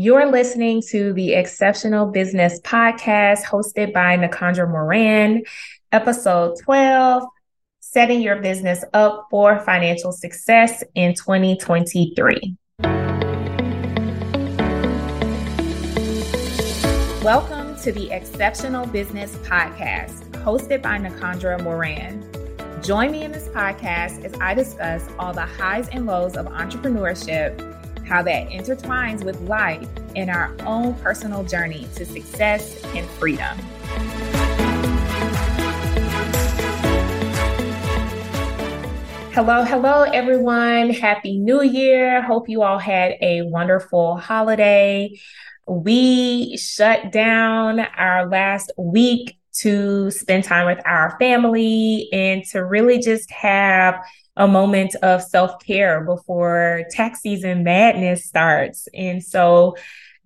You're listening to the Exceptional Business Podcast hosted by Nakandra Moran, episode 12 Setting Your Business Up for Financial Success in 2023. Welcome to the Exceptional Business Podcast hosted by Nakandra Moran. Join me in this podcast as I discuss all the highs and lows of entrepreneurship how that intertwines with life and our own personal journey to success and freedom. Hello, hello, everyone. Happy New Year. Hope you all had a wonderful holiday. We shut down our last week to spend time with our family and to really just have a moment of self care before tax season madness starts. And so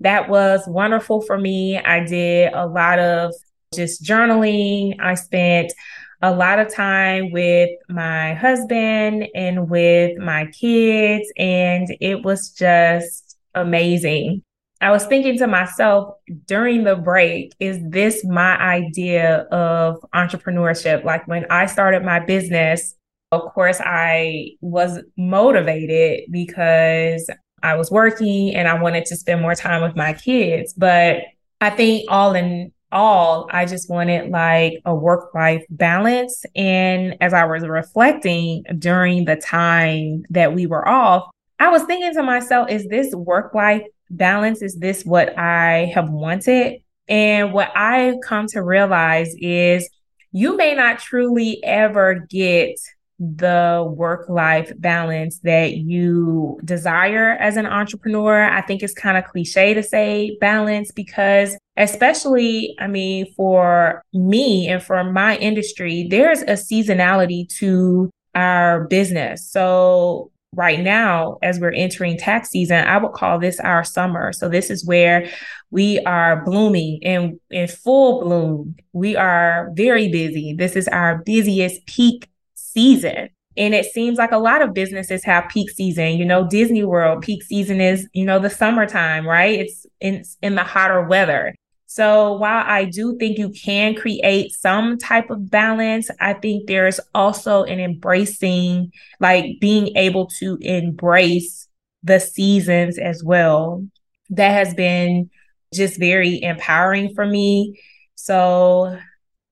that was wonderful for me. I did a lot of just journaling. I spent a lot of time with my husband and with my kids, and it was just amazing. I was thinking to myself during the break, is this my idea of entrepreneurship? Like when I started my business, of course, I was motivated because I was working and I wanted to spend more time with my kids. But I think all in all, I just wanted like a work life balance. And as I was reflecting during the time that we were off, I was thinking to myself, is this work life balance? Is this what I have wanted? And what I've come to realize is you may not truly ever get the work life balance that you desire as an entrepreneur. I think it's kind of cliche to say balance because, especially, I mean, for me and for my industry, there's a seasonality to our business. So, right now, as we're entering tax season, I would call this our summer. So, this is where we are blooming and in full bloom. We are very busy. This is our busiest peak season. And it seems like a lot of businesses have peak season. You know, Disney World peak season is, you know, the summertime, right? It's in, in the hotter weather. So while I do think you can create some type of balance, I think there's also an embracing, like being able to embrace the seasons as well. That has been just very empowering for me. So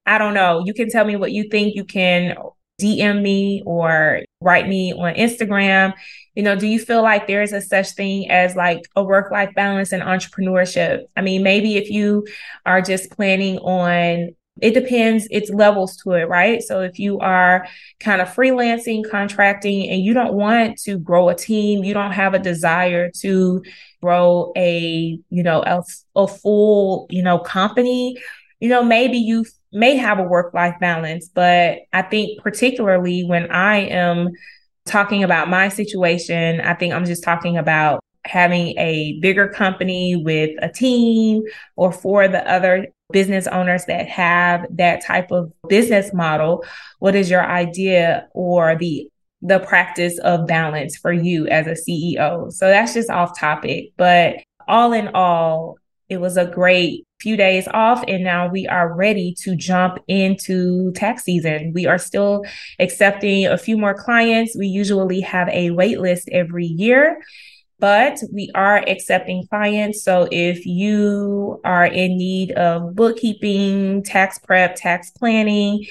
I don't know. You can tell me what you think. You can DM me or write me on Instagram. You know, do you feel like there is a such thing as like a work life balance and entrepreneurship? I mean, maybe if you are just planning on it depends, it's levels to it, right? So if you are kind of freelancing, contracting, and you don't want to grow a team, you don't have a desire to grow a, you know, a, a full, you know, company, you know, maybe you may have a work life balance, but I think particularly when I am talking about my situation, I think I'm just talking about having a bigger company with a team or for the other business owners that have that type of business model. What is your idea or the the practice of balance for you as a CEO so that's just off topic but all in all it was a great few days off and now we are ready to jump into tax season. We are still accepting a few more clients. We usually have a wait list every year, but we are accepting clients. So if you are in need of bookkeeping, tax prep, tax planning,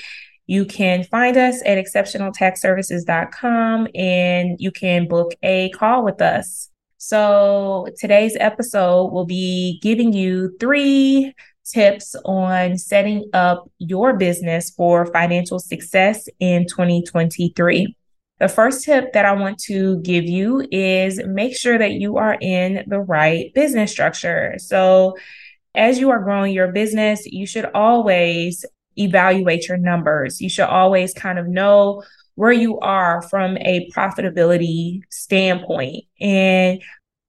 you can find us at exceptionaltaxservices.com and you can book a call with us. So today's episode will be giving you three tips on setting up your business for financial success in 2023. The first tip that I want to give you is make sure that you are in the right business structure. So, as you are growing your business, you should always evaluate your numbers. You should always kind of know where you are from a profitability standpoint. And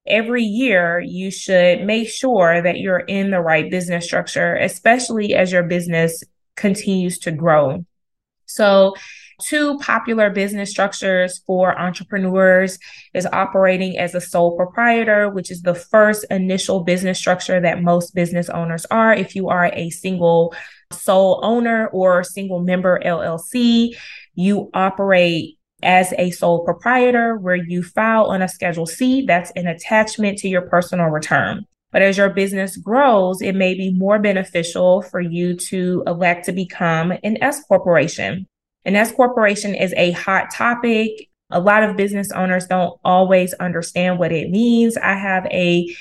every year, you should make sure that you're in the right business structure, especially as your business continues to grow. So, Two popular business structures for entrepreneurs is operating as a sole proprietor, which is the first initial business structure that most business owners are. If you are a single sole owner or single member LLC, you operate as a sole proprietor where you file on a Schedule C that's an attachment to your personal return. But as your business grows, it may be more beneficial for you to elect to become an S corporation. An S corporation is a hot topic. A lot of business owners don't always understand what it means. I have a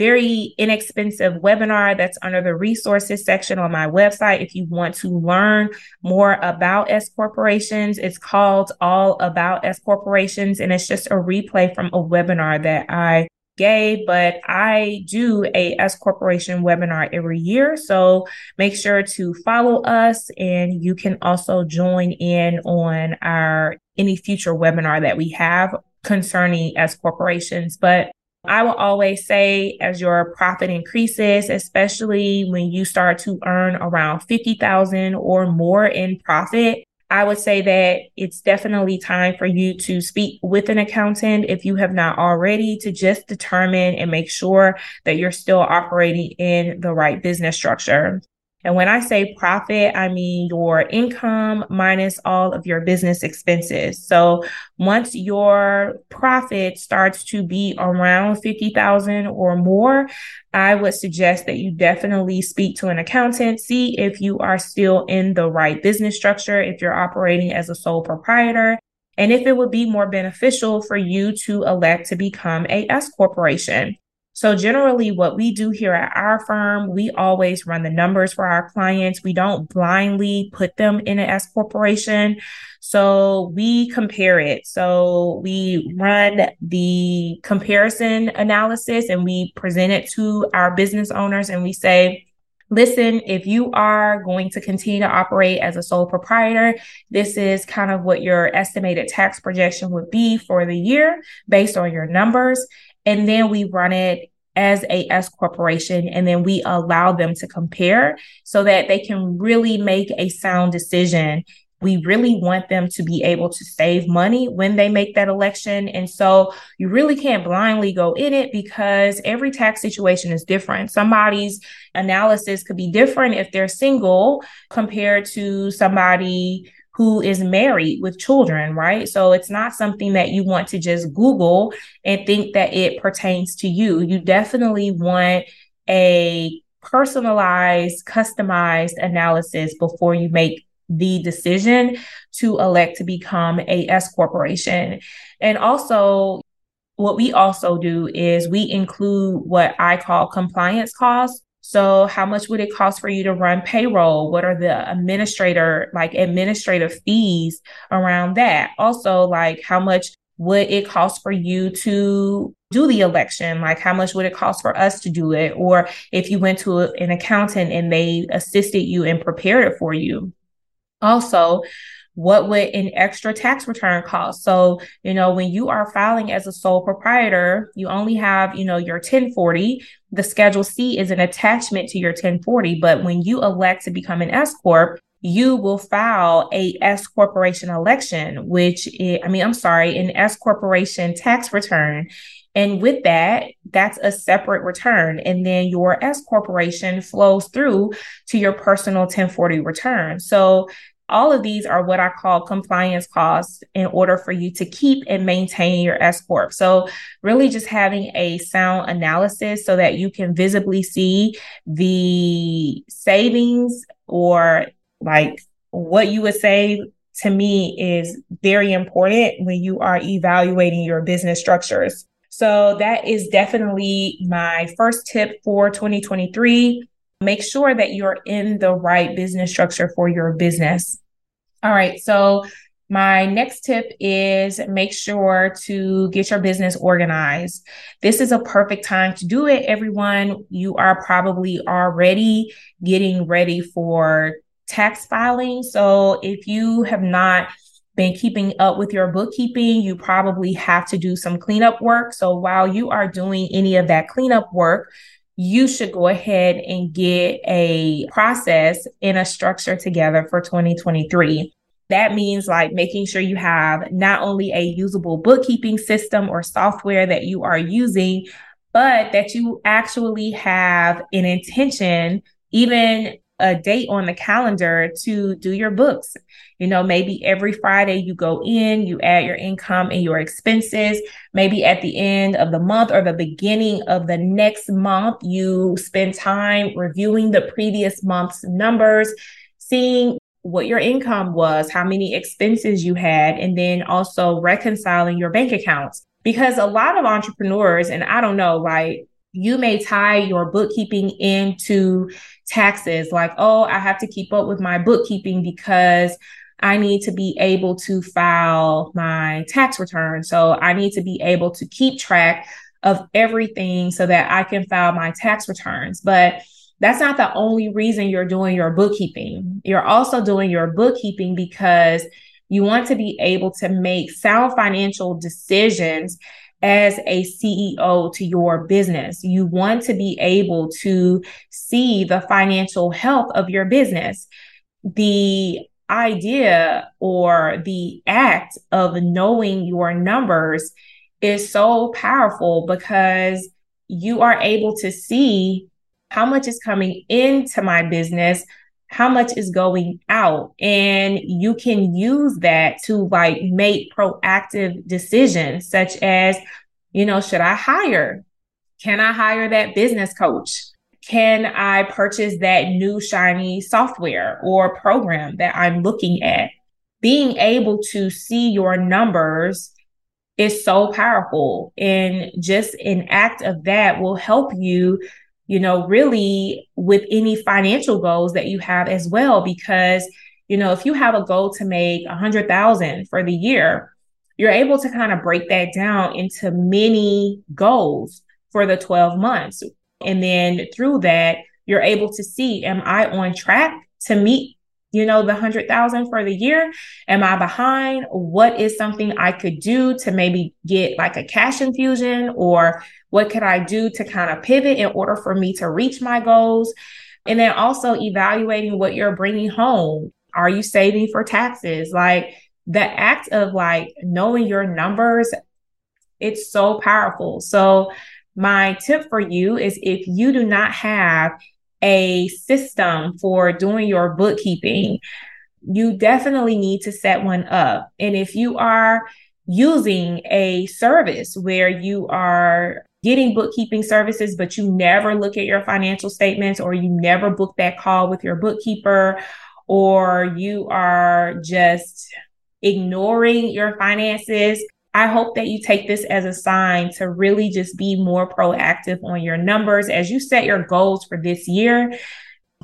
very inexpensive webinar that's under the resources section on my website. If you want to learn more about S corporations, it's called All About S corporations, and it's just a replay from a webinar that I gay, but I do a S Corporation webinar every year. So make sure to follow us and you can also join in on our any future webinar that we have concerning S corporations. But I will always say as your profit increases, especially when you start to earn around 50,000 or more in profit, I would say that it's definitely time for you to speak with an accountant if you have not already to just determine and make sure that you're still operating in the right business structure. And when I say profit, I mean your income minus all of your business expenses. So once your profit starts to be around 50,000 or more, I would suggest that you definitely speak to an accountant, see if you are still in the right business structure, if you're operating as a sole proprietor, and if it would be more beneficial for you to elect to become a S corporation. So, generally, what we do here at our firm, we always run the numbers for our clients. We don't blindly put them in an S corporation. So, we compare it. So, we run the comparison analysis and we present it to our business owners and we say, listen, if you are going to continue to operate as a sole proprietor, this is kind of what your estimated tax projection would be for the year based on your numbers. And then we run it as a S corporation and then we allow them to compare so that they can really make a sound decision. We really want them to be able to save money when they make that election. And so you really can't blindly go in it because every tax situation is different. Somebody's analysis could be different if they're single compared to somebody who is married with children, right? So it's not something that you want to just Google and think that it pertains to you. You definitely want a personalized, customized analysis before you make the decision to elect to become a S corporation. And also, what we also do is we include what I call compliance costs. So how much would it cost for you to run payroll? What are the administrator, like administrative fees around that? Also, like how much would it cost for you to do the election? Like how much would it cost for us to do it? Or if you went to an accountant and they assisted you and prepared it for you. Also, what would an extra tax return cost? So, you know, when you are filing as a sole proprietor, you only have, you know, your 1040. The Schedule C is an attachment to your 1040. But when you elect to become an S Corp, you will file a S corporation election, which is, I mean, I'm sorry, an S corporation tax return. And with that, that's a separate return. And then your S corporation flows through to your personal 1040 return. So all of these are what I call compliance costs in order for you to keep and maintain your S Corp. So, really just having a sound analysis so that you can visibly see the savings or like what you would save to me is very important when you are evaluating your business structures. So, that is definitely my first tip for 2023 make sure that you're in the right business structure for your business. All right. So, my next tip is make sure to get your business organized. This is a perfect time to do it, everyone. You are probably already getting ready for tax filing. So, if you have not been keeping up with your bookkeeping, you probably have to do some cleanup work. So, while you are doing any of that cleanup work, you should go ahead and get a process and a structure together for 2023. That means like making sure you have not only a usable bookkeeping system or software that you are using, but that you actually have an intention, even a date on the calendar to do your books. You know, maybe every Friday you go in, you add your income and your expenses. Maybe at the end of the month or the beginning of the next month, you spend time reviewing the previous month's numbers, seeing what your income was, how many expenses you had, and then also reconciling your bank accounts. Because a lot of entrepreneurs, and I don't know, like you may tie your bookkeeping into taxes, like, oh, I have to keep up with my bookkeeping because I need to be able to file my tax return. So I need to be able to keep track of everything so that I can file my tax returns. But that's not the only reason you're doing your bookkeeping. You're also doing your bookkeeping because you want to be able to make sound financial decisions as a CEO to your business. You want to be able to see the financial health of your business. The idea or the act of knowing your numbers is so powerful because you are able to see how much is coming into my business how much is going out. And you can use that to like make proactive decisions such as you know should i hire? Can i hire that business coach? Can i purchase that new shiny software or program that i'm looking at? Being able to see your numbers is so powerful and just an act of that will help you you know, really with any financial goals that you have as well. Because, you know, if you have a goal to make a hundred thousand for the year, you're able to kind of break that down into many goals for the 12 months. And then through that, you're able to see, am I on track to meet you know, the hundred thousand for the year? Am I behind? What is something I could do to maybe get like a cash infusion or what could I do to kind of pivot in order for me to reach my goals? And then also evaluating what you're bringing home. Are you saving for taxes? Like the act of like knowing your numbers, it's so powerful. So my tip for you is if you do not have a system for doing your bookkeeping, you definitely need to set one up. And if you are using a service where you are getting bookkeeping services, but you never look at your financial statements or you never book that call with your bookkeeper, or you are just ignoring your finances, I hope that you take this as a sign to really just be more proactive on your numbers as you set your goals for this year.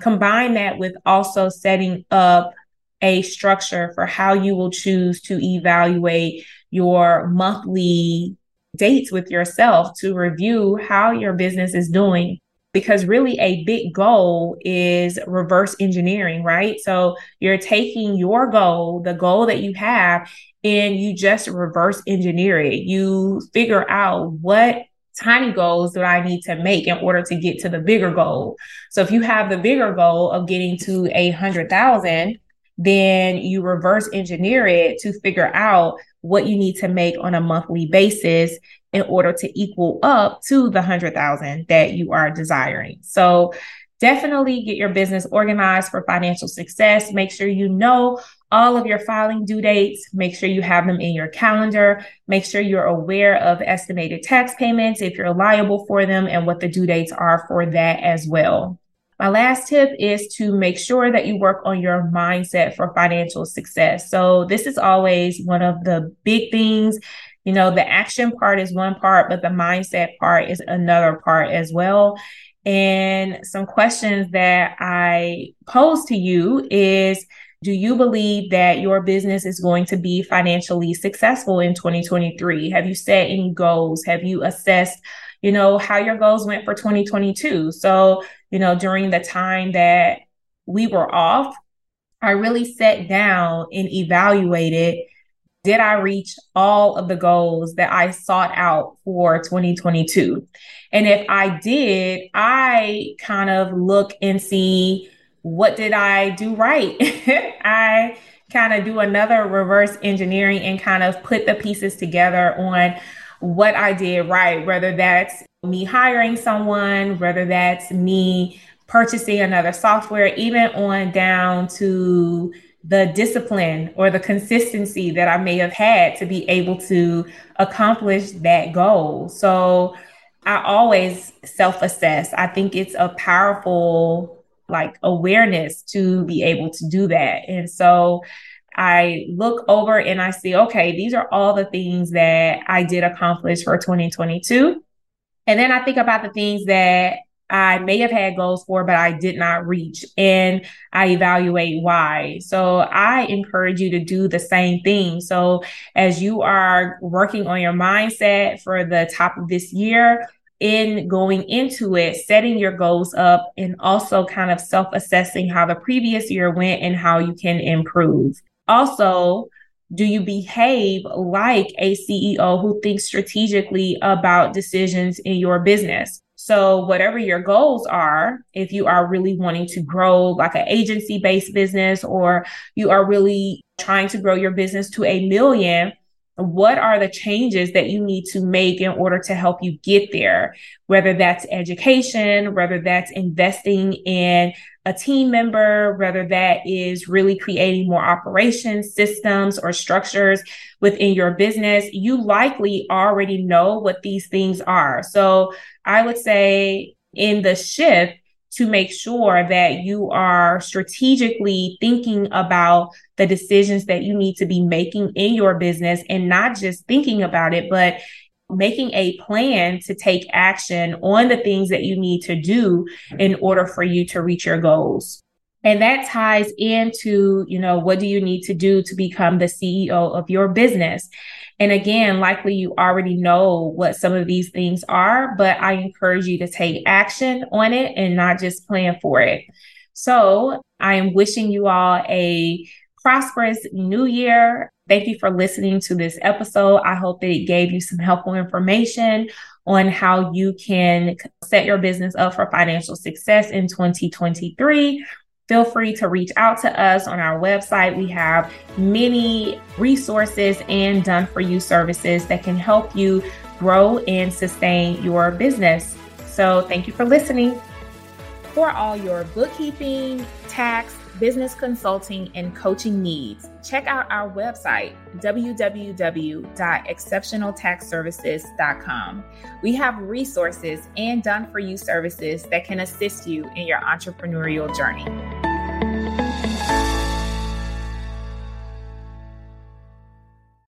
Combine that with also setting up a structure for how you will choose to evaluate your monthly dates with yourself to review how your business is doing because really a big goal is reverse engineering, right? So you're taking your goal, the goal that you have, and you just reverse engineer it. You figure out what tiny goals that I need to make in order to get to the bigger goal. So if you have the bigger goal of getting to a hundred thousand, then you reverse engineer it to figure out what you need to make on a monthly basis in order to equal up to the 100,000 that you are desiring. So definitely get your business organized for financial success. Make sure you know all of your filing due dates. Make sure you have them in your calendar. Make sure you're aware of estimated tax payments if you're liable for them and what the due dates are for that as well. My last tip is to make sure that you work on your mindset for financial success. So, this is always one of the big things. You know, the action part is one part, but the mindset part is another part as well. And some questions that I pose to you is do you believe that your business is going to be financially successful in 2023? Have you set any goals? Have you assessed you know, how your goals went for 2022. So, you know, during the time that we were off, I really sat down and evaluated did I reach all of the goals that I sought out for 2022? And if I did, I kind of look and see what did I do right? I kind of do another reverse engineering and kind of put the pieces together on what I did right, whether that's me hiring someone, whether that's me purchasing another software, even on down to the discipline or the consistency that I may have had to be able to accomplish that goal. So I always self assess. I think it's a powerful like awareness to be able to do that. And so I look over and I see, okay, these are all the things that I did accomplish for 2022. And then I think about the things that I may have had goals for, but I did not reach, and I evaluate why. So I encourage you to do the same thing. So as you are working on your mindset for the top of this year, in going into it, setting your goals up, and also kind of self assessing how the previous year went and how you can improve. Also, do you behave like a CEO who thinks strategically about decisions in your business? So, whatever your goals are, if you are really wanting to grow like an agency based business or you are really trying to grow your business to a million, what are the changes that you need to make in order to help you get there? Whether that's education, whether that's investing in a team member, whether that is really creating more operations, systems, or structures within your business, you likely already know what these things are. So I would say in the shift, to make sure that you are strategically thinking about the decisions that you need to be making in your business and not just thinking about it, but making a plan to take action on the things that you need to do in order for you to reach your goals. And that ties into, you know, what do you need to do to become the CEO of your business? And again, likely you already know what some of these things are, but I encourage you to take action on it and not just plan for it. So I am wishing you all a prosperous new year. Thank you for listening to this episode. I hope that it gave you some helpful information on how you can set your business up for financial success in 2023 feel free to reach out to us on our website. We have many resources and done for you services that can help you grow and sustain your business. So, thank you for listening. For all your bookkeeping, tax, business consulting, and coaching needs, check out our website, www.exceptionaltaxservices.com. We have resources and done for you services that can assist you in your entrepreneurial journey.